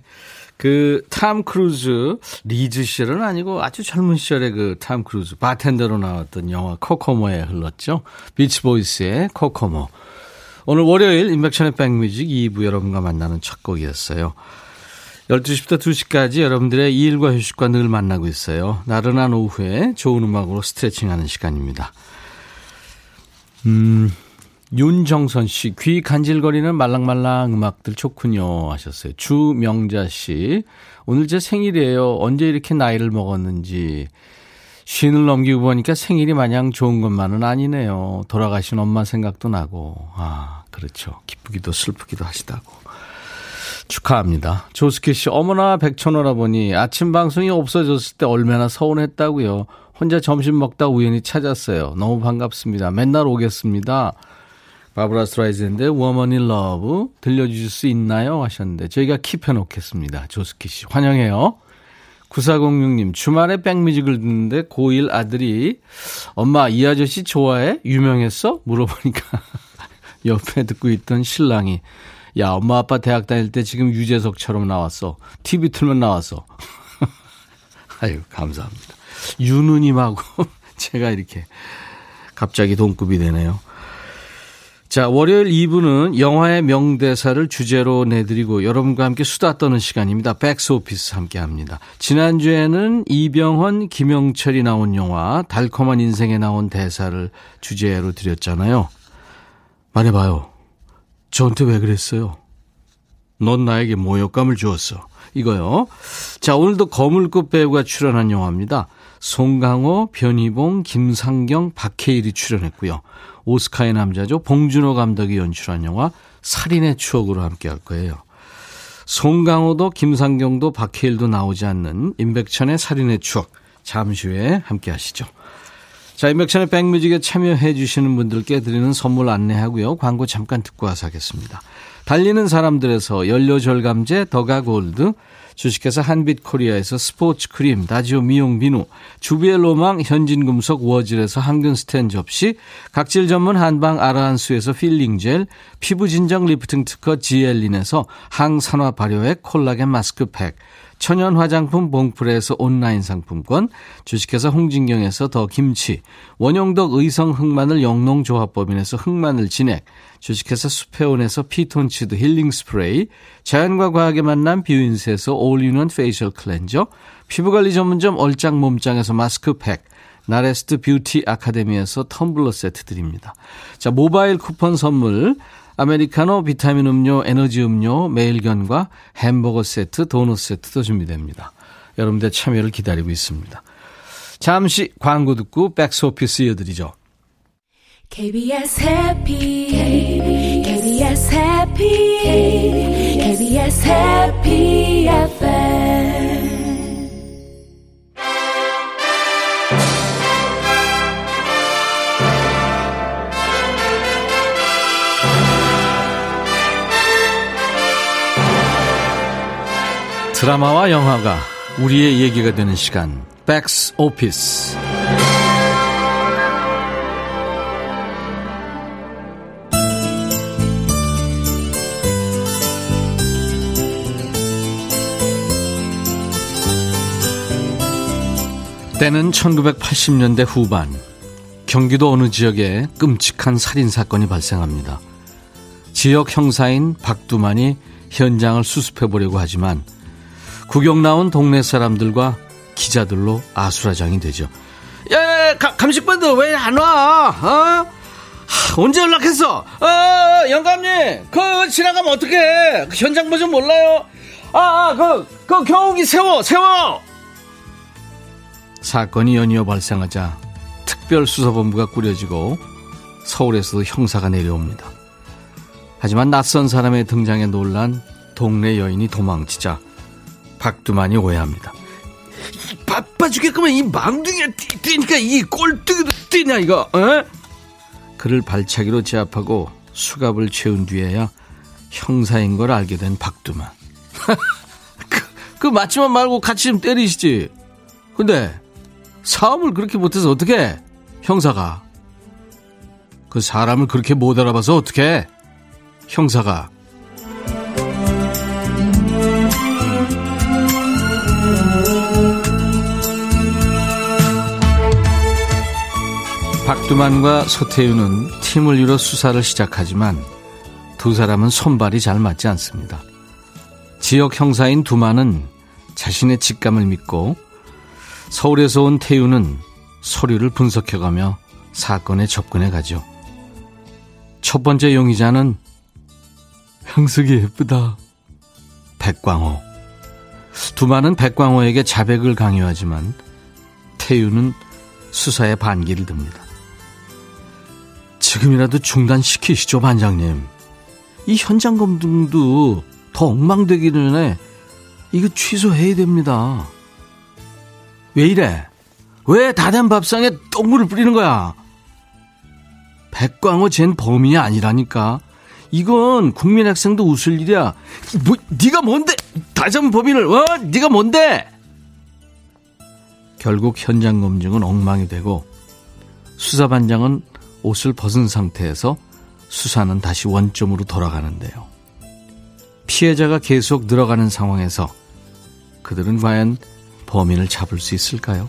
그 탐 크루즈 리즈 시절은 아니고 아주 젊은 시절에 그 탐 크루즈 바텐더로 나왔던 영화 코코모에 흘렀죠. 비치 보이스의 코코모. 오늘 월요일 임백천의 백뮤직 2부 여러분과 만나는 첫 곡이었어요. 12시부터 2시까지 여러분들의 일과 휴식과 늘 만나고 있어요. 나른한 오후에 좋은 음악으로 스트레칭하는 시간입니다. 음, 윤정선 씨, 귀 간질거리는 말랑말랑 음악들 좋군요. 하셨어요. 주명자 씨, 오늘 제 생일이에요. 언제 이렇게 나이를 먹었는지. 쉰을 넘기고 보니까 생일이 마냥 좋은 것만은 아니네요. 돌아가신 엄마 생각도 나고. 아, 그렇죠. 기쁘기도 슬프기도 하시다고. 축하합니다. 조스키 씨, 어머나 백천오라보니 아침 방송이 없어졌을 때 얼마나 서운했다고요. 혼자 점심 먹다 우연히 찾았어요. 너무 반갑습니다. 맨날 오겠습니다. 바브라 스트라이즈인데 Woman in 들려주실 수 있나요? 하셨는데 저희가 킵해 놓겠습니다. 조스키 씨 환영해요. 9406님 주말에 백뮤직을 듣는데 고1 아들이 엄마 이 아저씨 좋아해? 유명했어? 물어보니까 옆에 듣고 있던 신랑이 야 엄마 아빠 대학 다닐 때 지금 유재석처럼 나왔어. TV 틀면 나왔어. 아유 감사합니다. 유누님하고 제가 이렇게 갑자기 동급이 되네요. 자, 월요일 2부는 영화의 명대사를 주제로 내드리고 여러분과 함께 수다 떠는 시간입니다. 백스 오피스 함께 합니다. 지난주에는 이병헌, 김영철이 나온 영화 달콤한 인생에 나온 대사를 주제로 드렸잖아요. 말해봐요. 저한테 왜 그랬어요? 넌 나에게 모욕감을 주었어. 이거요. 자, 오늘도 거물급 배우가 출연한 영화입니다. 송강호, 변희봉, 김상경, 박해일이 출연했고요. 오스카의 남자죠. 봉준호 감독이 연출한 영화 살인의 추억으로 함께 할 거예요. 송강호도 김상경도 박해일도 나오지 않는 임백천의 살인의 추억. 잠시 후에 함께 하시죠. 자, 임백천의 백뮤직에 참여해 주시는 분들께 드리는 선물 안내하고요. 광고 잠깐 듣고 와서 하겠습니다. 달리는 사람들에서 연료절감제 더가골드, 주식회사 한빛코리아에서 스포츠 크림, 다지오 미용 비누, 주비의 로망 현진금속 워즐에서 항균 스텐 접시, 각질 전문 한방 아라한수에서 필링 젤, 피부 진정 리프팅 특허 지엘린에서 항산화 발효액 콜라겐 마스크팩, 천연 화장품 봉프레에서 온라인 상품권, 주식회사 홍진경에서 더 김치, 원용덕 의성 흑마늘 영농조합법인에서 흑마늘 진액, 주식회사 수페온에서 피톤치드 힐링 스프레이, 자연과 과학의 만남 뷰인스에서 all-in-one facial cleanser, 피부관리 전문점 얼짱 몸짱에서 마스크팩, 나레스트 뷰티 아카데미에서 텀블러 세트 드립니다. 자, 모바일 쿠폰 선물, 아메리카노, 비타민 음료, 에너지 음료, 매일견과 햄버거 세트, 도넛 세트도 준비됩니다. 여러분들 참여를 기다리고 있습니다. 잠시 광고 듣고 백스 오피스 이어드리죠. KBS 해피 KBS 해피 KBS 해피 드라마와 영화가 우리의 얘기가 되는 시간 백스 오피스 때는 1980년대 후반 경기도 어느 지역에 끔찍한 살인 사건이 발생합니다. 지역 형사인 박두만이 현장을 수습해 보려고 하지만 구경 나온 동네 사람들과 기자들로 아수라장이 되죠. 야, 야 감식반들 왜 안 와? 어? 하, 언제 연락했어? 어, 영감님, 그 지나가면 어떡해? 그 현장 뭐좀 몰라요? 아, 아, 그, 그 경욱이 세워, 세워! 사건이 연이어 발생하자 특별수사본부가 꾸려지고 서울에서도 형사가 내려옵니다. 하지만 낯선 사람의 등장에 놀란 동네 여인이 도망치자 박두만이 오해합니다. 바빠 죽겠구만. 이 망둥이가 뛰니까 이 꼴뚜기도 뛰냐 이거 어? 그를 발차기로 제압하고 수갑을 채운 뒤에야 형사인 걸 알게 된 박두만. 그, 그 맞지만 말고 같이 좀 때리시지. 근데 사업을 그렇게 못해서 어떻게 형사가? 그 사람을 그렇게 못 알아봐서 어떻게 형사가 박두만과 소태유는 팀을 이뤄 수사를 시작하지만 두 사람은 손발이 잘 맞지 않습니다. 지역 형사인 두만은 자신의 직감을 믿고 서울에서 온 태유는 서류를 분석해가며 사건에 접근해 가죠. 첫 번째 용의자는 형석이 예쁘다. 백광호. 두만은 백광호에게 자백을 강요하지만 태유는 수사에 반기를 듭니다. 지금이라도 중단시키시죠, 반장님. 이 현장 검증도 더 엉망되기 전에 이거 취소해야 됩니다. 왜 이래? 왜 다 된 밥상에 똥물을 뿌리는 거야? 백광호 쟨 범인이 아니라니까. 이건 국민 학생도 웃을 일이야. 뭐 네가 뭔데? 다잡은 범인을 어? 네가 뭔데? 결국 현장 검증은 엉망이 되고 수사반장은 옷을 벗은 상태에서 수사는 다시 원점으로 돌아가는데요. 피해자가 계속 늘어가는 상황에서 그들은 과연 범인을 잡을 수 있을까요?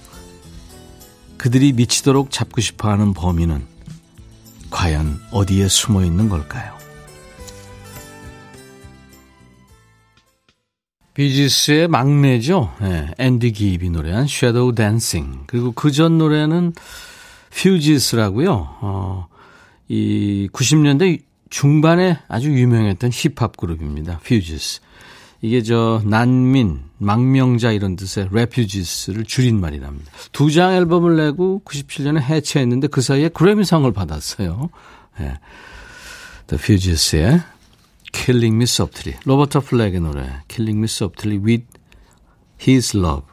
그들이 미치도록 잡고 싶어 하는 범인은 과연 어디에 숨어 있는 걸까요? 비지스의 막내죠. 네, 앤디 기입이 노래한 Shadow Dancing. 그리고 그 전 노래는 퓨지스라고요. 어, 이 90년대 중반에 아주 유명했던 힙합 그룹입니다. 퓨지스. 이게 저 난민, 망명자 이런 뜻의 refugees를 줄인 말이랍니다. 두 장 앨범을 내고 97년에 해체했는데 그 사이에 그래미상을 받았어요. 예. The Fugees의 Killing Me Softly. 로버타 플랙의 노래 Killing Me Softly with His Love.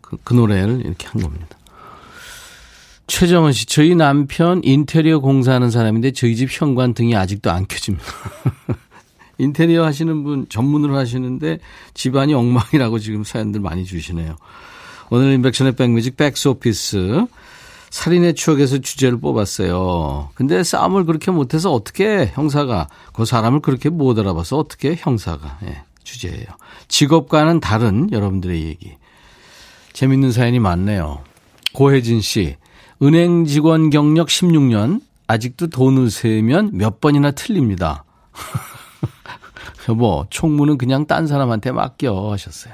그, 그 노래를 이렇게 한 겁니다. 최정은 씨, 저희 남편 인테리어 공사하는 사람인데 저희 집 현관 등이 아직도 안 켜집니다. 인테리어 하시는 분 전문으로 하시는데 집안이 엉망이라고 지금 사연들 많이 주시네요. 오늘 인백션의 백뮤직 백스오피스 살인의 추억에서 주제를 뽑았어요. 근데 싸움을 그렇게 못해서 어떻게 형사가 그 사람을 그렇게 못 알아봐서 어떻게 형사가 예, 주제예요. 직업과는 다른 여러분들의 얘기. 재밌는 사연이 많네요. 고혜진 씨, 은행 직원 경력 16년, 아직도 돈을 세면 몇 번이나 틀립니다. 여보, 총무는 그냥 딴 사람한테 맡겨 하셨어요.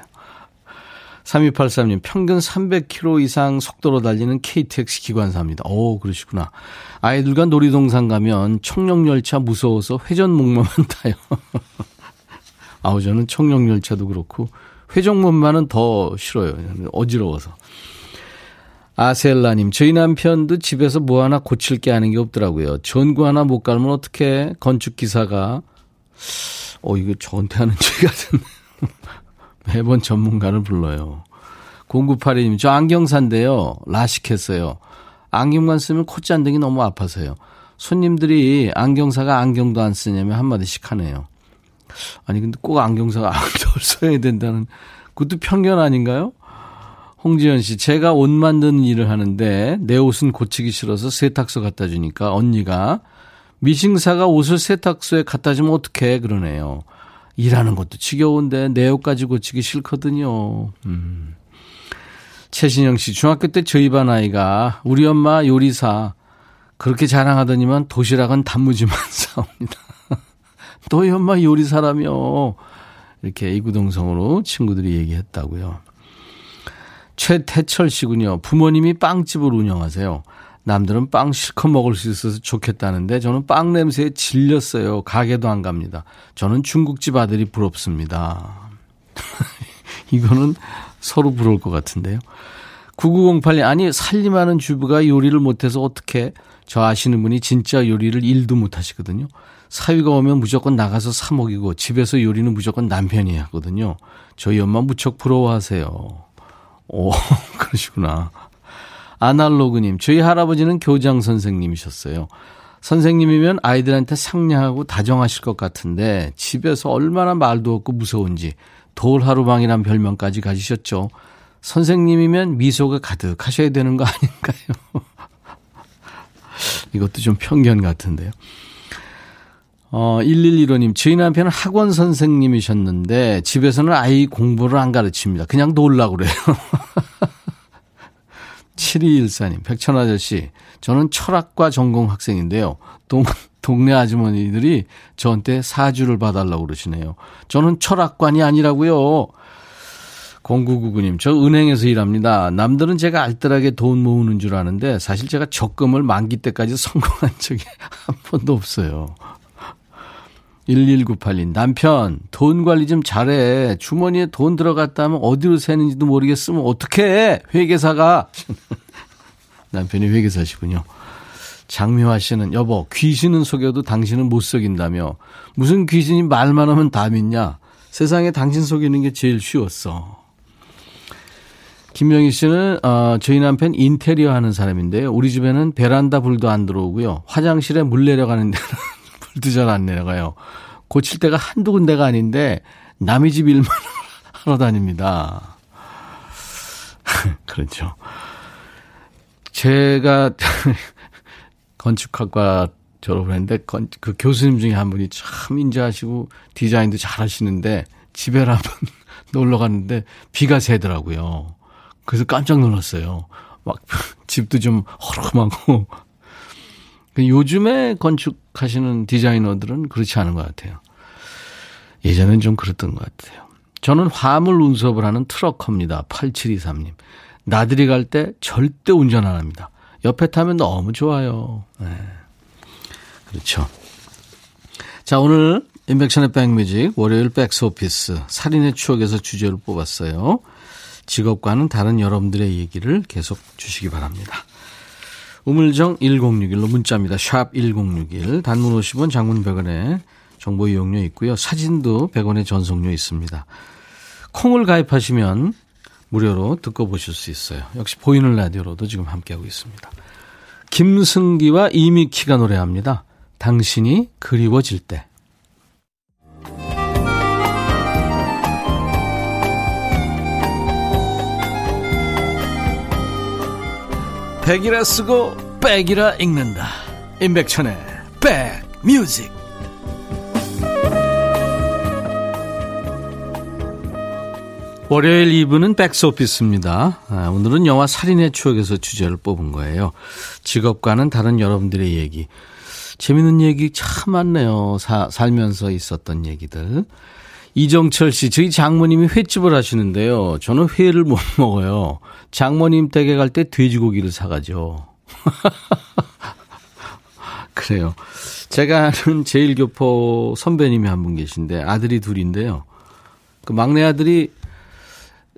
3283님, 평균 300km 이상 속도로 달리는 KTX 기관사입니다. 오, 그러시구나. 아이들과 놀이동산 가면 청룡열차 무서워서 회전목마만 타요. 아우, 저는 청룡열차도 그렇고, 회전목마는 더 싫어요. 어지러워서. 아셀라님, 저희 남편도 집에서 뭐 하나 고칠 게 아는 게 없더라고요. 전구 하나 못 갈면 어떻게 건축기사가 어, 이거 저한테 하는 얘기 같은데. 매번 전문가를 불러요. 0982님, 저 안경사인데요. 라식했어요. 안경만 쓰면 콧잔등이 너무 아파서요. 손님들이 안경사가 안경도 안 쓰냐면 한마디씩 하네요. 아니, 근데 꼭 안경사가 안경을 써야 된다는, 그것도 편견 아닌가요? 홍지연 씨, 제가 옷 만드는 일을 하는데 내 옷은 고치기 싫어서 세탁소 갖다 주니까 언니가 미싱사가 옷을 세탁소에 갖다 주면 어떡해 그러네요. 일하는 것도 지겨운데 내 옷까지 고치기 싫거든요. 음. 최신영 씨, 중학교 때 저희 반 아이가 우리 엄마 요리사 그렇게 자랑하더니만 도시락은 단무지만 사옵니다. 너희 엄마 요리사라며 이렇게 이구동성으로 친구들이 얘기했다고요. 최태철 씨군요. 부모님이 빵집을 운영하세요. 남들은 빵 실컷 먹을 수 있어서 좋겠다는데 저는 빵 냄새에 질렸어요. 가게도 안 갑니다. 저는 중국집 아들이 부럽습니다. 이거는 서로 부러울 것 같은데요. 9908님, 아니, 살림하는 주부가 요리를 못해서 어떻게, 저 아시는 분이 진짜 요리를 일도 못하시거든요. 사위가 오면 무조건 나가서 사 먹이고 집에서 요리는 무조건 남편이 하거든요. 저희 엄마 무척 부러워하세요. 오, 그러시구나. 아날로그님, 저희 할아버지는 교장 선생님이셨어요. 선생님이면 아이들한테 상냥하고 다정하실 것 같은데 집에서 얼마나 말도 없고 무서운지 돌하루방이란 별명까지 가지셨죠. 선생님이면 미소가 가득하셔야 되는 거 아닌가요? 이것도 좀 편견 같은데요. 어, 111호님, 저희 남편은 학원 선생님이셨는데 집에서는 아이 공부를 안 가르칩니다. 그냥 놀라고 그래요. 7214님, 백천 아저씨, 저는 철학과 전공 학생인데요. 동, 동네 아주머니들이 저한테 사주를 봐달라고 그러시네요. 저는 철학관이 아니라고요. 0999님, 저 은행에서 일합니다. 남들은 제가 알뜰하게 돈 모으는 줄 아는데 사실 제가 적금을 만기 때까지 성공한 적이 한 번도 없어요. 1198님, 남편, 돈 관리 좀 잘해. 주머니에 돈 들어갔다면 어디로 새는지도 모르겠으면 어떡해? 회계사가. 남편이 회계사시군요. 장미화 씨는, 여보, 귀신은 속여도 당신은 못 속인다며. 무슨 귀신이 말만 하면 다 믿냐? 세상에 당신 속이는 게 제일 쉬웠어. 김명희 씨는 어, 저희 남편 인테리어 하는 사람인데요. 우리 집에는 베란다 불도 안 들어오고요. 화장실에 물 내려가는 데는 불 도 잘 안 내려가요. 고칠 때가 한두 군데가 아닌데 남의 집 일만 하러 다닙니다. 그렇죠. 제가 건축학과 졸업을 했는데 그 교수님 중에 한 분이 참 인자하시고 디자인도 잘 하시는데 집에를 한번 놀러 갔는데 비가 새더라고요. 그래서 깜짝 놀랐어요. 막 집도 좀 허름하고 그 요즘에 건축하시는 디자이너들은 그렇지 않은 것 같아요. 예전엔 좀 그랬던 것 같아요. 저는 화물 운수업을 하는 트럭커입니다. 8723님. 나들이 갈 때 절대 운전 안 합니다. 옆에 타면 너무 좋아요. 네. 그렇죠. 자, 오늘 인백션의 백뮤직 월요일 백스오피스 살인의 추억에서 주제를 뽑았어요. 직업과는 다른 여러분들의 얘기를 계속 주시기 바랍니다. 우물정 1061로 문자입니다. 샵 1061. 단문 50원, 장문 100원에 정보 이용료 있고요. 사진도 100원의 전송료 있습니다. 콩을 가입하시면 무료로 듣고 보실 수 있어요. 역시 보이는 라디오로도 지금 함께하고 있습니다. 김승기와 이미키가 노래합니다. 당신이 그리워질 때. 백이라 쓰고 백이라 읽는다. 임백천의 백뮤직. 월요일 2부는 백스오피스입니다. 아, 오늘은 영화 살인의 추억에서 주제를 뽑은 거예요. 직업과는 다른 여러분들의 얘기. 재밌는 얘기 참 많네요. 사, 살면서 있었던 얘기들. 이정철 씨, 저희 장모님이 횟집을 하시는데요. 저는 회를 못 먹어요. 장모님 댁에 갈 때 돼지고기를 사가죠. 그래요. 제가 아는 제일교포 선배님이 한 분 계신데 아들이 둘인데요. 그 막내 아들이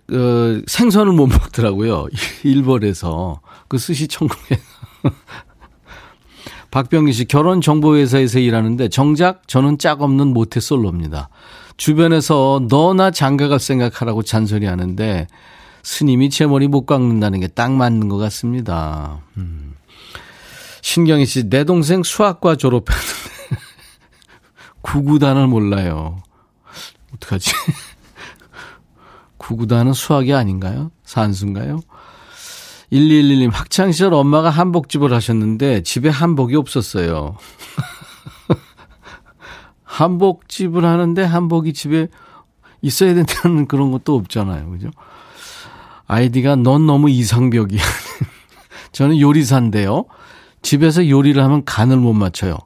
그 생선을 못 먹더라고요. 일벌에서 그 스시 천국에 박병기 씨 결혼 정보회사에서 일하는데 정작 저는 짝 없는 모태 솔로입니다. 주변에서 너나 장가갈 생각하라고 잔소리하는데 스님이 제 머리 못 깎는다는 게 딱 맞는 것 같습니다. 음. 신경희 씨, 내 동생 수학과 졸업했는데 구구단을 몰라요. 어떡하지? 구구단은 수학이 아닌가요? 산수인가요? 1211님, 학창시절 엄마가 한복집을 하셨는데 집에 한복이 없었어요. 한복집을 하는데 한복이 집에 있어야 된다는 그런 것도 없잖아요. 그죠? 아이디가 넌 너무 이상벽이야. 저는 요리사인데요. 집에서 요리를 하면 간을 못 맞춰요.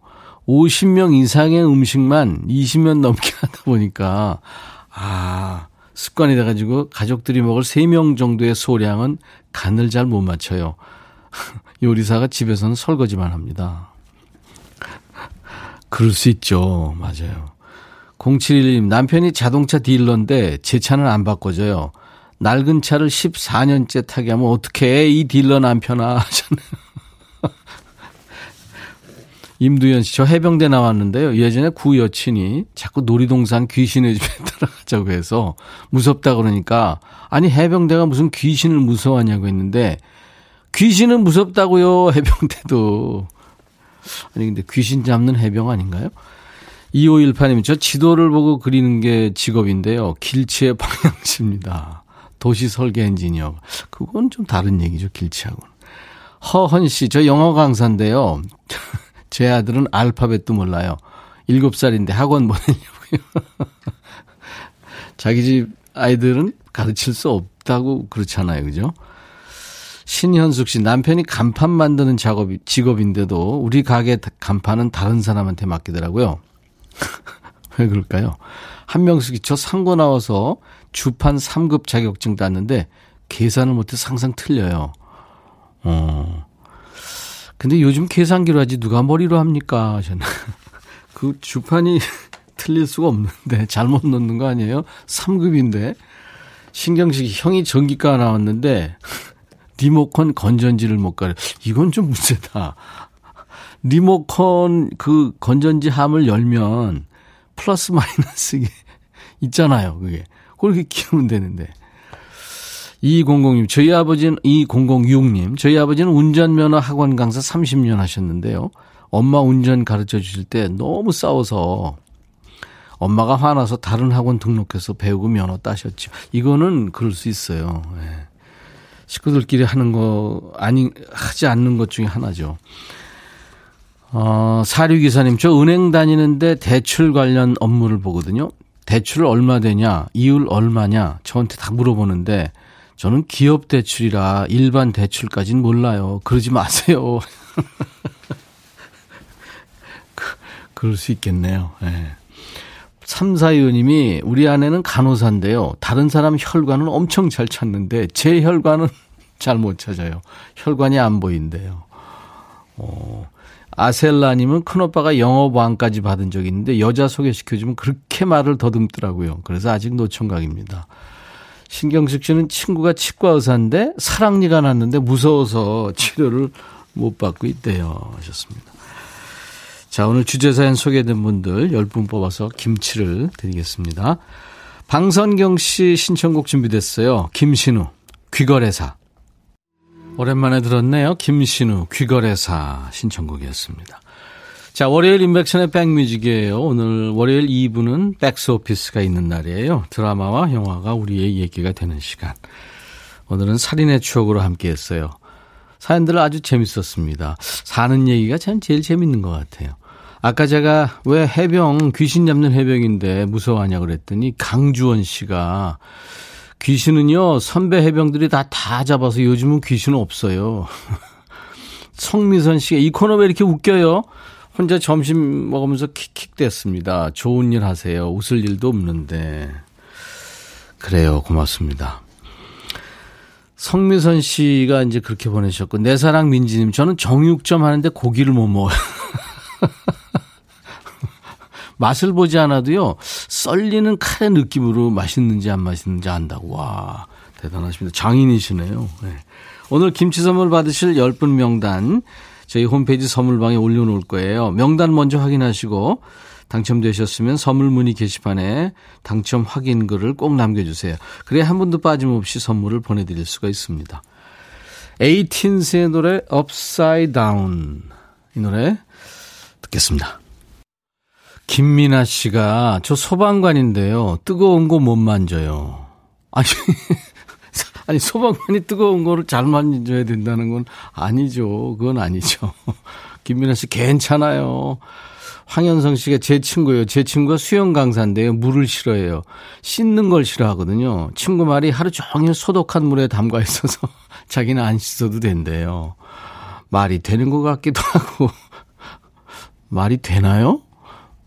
50명 이상의 음식만 20년 넘게 하다 보니까, 아, 습관이 돼가지고 가족들이 먹을 3명 정도의 소량은 간을 잘 못 맞춰요. 요리사가 집에서는 설거지만 합니다. 그럴 수 있죠. 맞아요. 0711님, 남편이 자동차 딜러인데 제 차는 안 바꿔줘요. 낡은 차를 14년째 타게 하면 어떻게 이 딜러 남편아. 임두현 씨, 저 해병대 나왔는데요. 예전에 구 여친이 자꾸 놀이동산 귀신의 집에 들어가자고 해서 무섭다 그러니까 아니 해병대가 무슨 귀신을 무서워하냐고 했는데 귀신은 무섭다고요. 해병대도. 아니 근데 귀신 잡는 해병 아닌가요? 2518님, 저 지도를 보고 그리는 게 직업인데요. 길치의 방향치입니다. 도시 설계 엔지니어. 그건 좀 다른 얘기죠, 길치하고는. 허헌 씨, 저 영어 강사인데요. 제 아들은 알파벳도 몰라요. 7살인데 학원 보내려고요. 자기 집 아이들은 가르칠 수 없다고 그렇잖아요. 그죠? 신현숙 씨, 남편이 간판 만드는 작업이, 직업인데도 우리 가게 간판은 다른 사람한테 맡기더라고요. 왜 그럴까요? 한명숙이 저 상고 나와서 주판 3급 자격증 땄는데 계산을 못해서 항상 틀려요. 어. 근데 요즘 계산기로 하지 누가 머리로 합니까? 저는 그 주판이 틀릴 수가 없는데 잘못 넣는 거 아니에요? 3급인데 신경식 형이 전기가 나왔는데 리모컨 건전지를 못 가려. 이건 좀 문제다. 리모컨 그 건전지 함을 열면 플러스 마이너스 있잖아요. 그게. 그렇게 키우면 되는데. 200님, 저희 아버지는, 2006님, 저희 아버지는 운전면허 학원 강사 30년 하셨는데요. 엄마 운전 가르쳐 주실 때 너무 싸워서 엄마가 화나서 다른 학원 등록해서 배우고 면허 따셨죠. 이거는 그럴 수 있어요. 예. 식구들끼리 하는 거, 아니, 하지 않는 것 중에 하나죠. 어, 사류 기사님, 저 은행 다니는데 대출 관련 업무를 보거든요. 대출 얼마 되냐, 이율 얼마냐, 저한테 다 물어보는데, 저는 기업 대출이라 일반 대출까지는 몰라요. 그러지 마세요. 그, 그럴 수 있겠네요. 예. 네. 3사위원님이 우리 아내는 간호사인데요. 다른 사람 혈관은 엄청 잘 찾는데 제 혈관은 잘 못 찾아요. 혈관이 안 보인대요. 어, 아셀라님은 큰오빠가 영어반까지 받은 적이 있는데 여자 소개시켜주면 그렇게 말을 더듬더라고요. 그래서 아직 노총각입니다. 신경식 씨는 친구가 치과 의사인데 사랑니가 났는데 무서워서 치료를 못 받고 있대요. 하셨습니다. 자, 오늘 주제사연 소개된 분들 10분 뽑아서 김치를 드리겠습니다. 방선경 씨 신청곡 준비됐어요. 김신우, 귀거래사. 오랜만에 들었네요. 김신우, 귀거래사 신청곡이었습니다. 자, 월요일 인백션의 백뮤직이에요. 오늘 월요일 2부는 백스오피스가 있는 날이에요. 드라마와 영화가 우리의 얘기가 되는 시간. 오늘은 살인의 추억으로 함께 했어요. 사연들 아주 재밌었습니다. 사는 얘기가 참 제일 재밌는 것 같아요. 아까 제가 왜 해병, 귀신 잡는 해병인데 무서워하냐 그랬더니 강주원 씨가 귀신은요, 선배 해병들이 다, 다 잡아서 요즘은 귀신은 없어요. 성미선 씨가 이 코너 왜 이렇게 웃겨요? 혼자 점심 먹으면서 킥킥 됐습니다. 좋은 일 하세요. 웃을 일도 없는데. 그래요. 고맙습니다. 성미선 씨가 이제 그렇게 보내셨고, 내 사랑 민지님, 저는 정육점 하는데 고기를 못 먹어요. 맛을 보지 않아도요, 썰리는 칼의 느낌으로 맛있는지 안 맛있는지 안다고. 와, 대단하십니다. 장인이시네요. 네. 오늘 김치 선물 받으실 10분 명단, 저희 홈페이지 선물방에 올려놓을 거예요. 명단 먼저 확인하시고, 당첨되셨으면 선물 문의 게시판에 당첨 확인 글을 꼭 남겨주세요. 그래야 한 분도 빠짐없이 선물을 보내드릴 수가 있습니다. 에이틴스의 노래 Upside Down 이 노래 듣겠습니다. 김민아 씨가 저 소방관인데요. 뜨거운 거 못 만져요. 아니 아니 소방관이 뜨거운 거를 잘 만져야 된다는 건 아니죠. 그건 아니죠. 김민아 씨 괜찮아요. 황현성 씨가 제 친구예요. 제 친구가 수영 강사인데요. 물을 싫어해요. 씻는 걸 싫어하거든요. 친구 말이 하루 종일 소독한 물에 담가 있어서 자기는 안 씻어도 된대요. 말이 되는 것 같기도 하고 말이 되나요?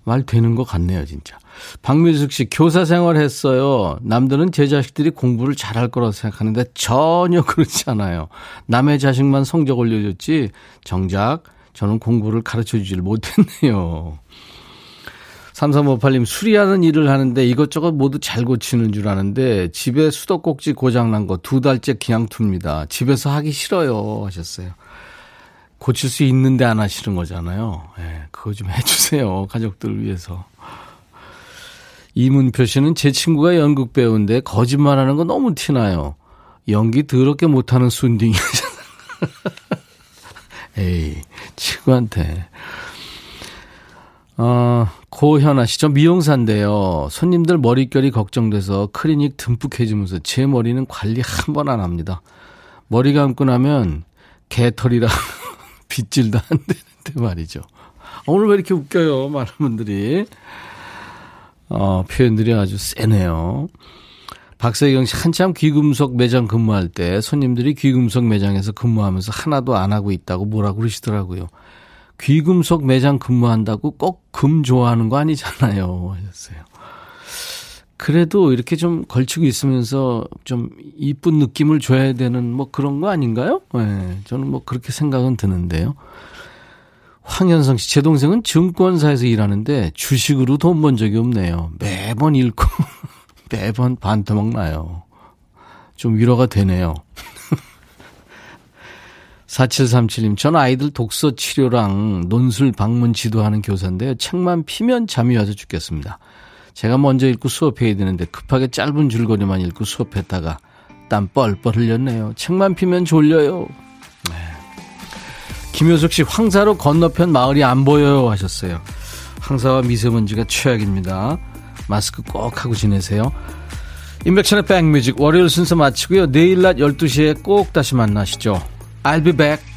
말 되는 것 같네요, 진짜. 박민숙 씨, 교사 생활 했어요. 남들은 제 자식들이 공부를 잘할 거라고 생각하는데 전혀 그렇지 않아요. 남의 자식만 성적 올려줬지, 정작 저는 공부를 가르쳐 주질 못했네요. 3358님, 수리하는 일을 하는데 이것저것 모두 잘 고치는 줄 아는데 집에 수도꼭지 고장난 거 두 달째 그냥 둡니다. 집에서 하기 싫어요. 하셨어요. 고칠 수 있는데 안 하시는 거잖아요. 예, 그거 좀 해주세요. 가족들을 위해서. 이문표 씨는 제 친구가 연극 배우인데 거짓말하는 거 너무 티나요. 연기 더럽게 못하는 순딩이. 에이, 친구한테. 어, 고현아 씨, 저 미용사인데요. 손님들 머릿결이 걱정돼서 클리닉 듬뿍 해주면서 제 머리는 관리 한 번 안 합니다. 머리 감고 나면 개털이라 빗질도 안 되는데 말이죠. 오늘 왜 이렇게 웃겨요, 많은 분들이. 어, 표현들이 아주 세네요. 박세경 씨 한참 귀금속 매장 근무할 때 손님들이 귀금속 매장에서 근무하면서 하나도 안 하고 있다고 뭐라 그러시더라고요. 귀금속 매장 근무한다고 꼭 금 좋아하는 거 아니잖아요. 하셨어요. 그래도 이렇게 좀 걸치고 있으면서 좀 이쁜 느낌을 줘야 되는 뭐 그런 거 아닌가요? 예. 네, 저는 뭐 그렇게 생각은 드는데요. 황현성 씨, 제 동생은 증권사에서 일하는데 주식으로 돈 번 적이 없네요. 매번 잃고 매번 반토막 나요. 좀 위로가 되네요. 4737님, 전 아이들 독서 치료랑 논술 방문 지도하는 교사인데요. 책만 피면 잠이 와서 죽겠습니다. 제가 먼저 읽고 수업해야 되는데 급하게 짧은 줄거리만 읽고 수업했다가 땀 뻘뻘 흘렸네요. 책만 피면 졸려요. 네. 김효숙 씨, 황사로 건너편 마을이 안 보여요 하셨어요. 황사와 미세먼지가 최악입니다. 마스크 꼭 하고 지내세요. 인백천의 백뮤직 월요일 순서 마치고요. 내일 낮 12시에 꼭 다시 만나시죠. I'll be back.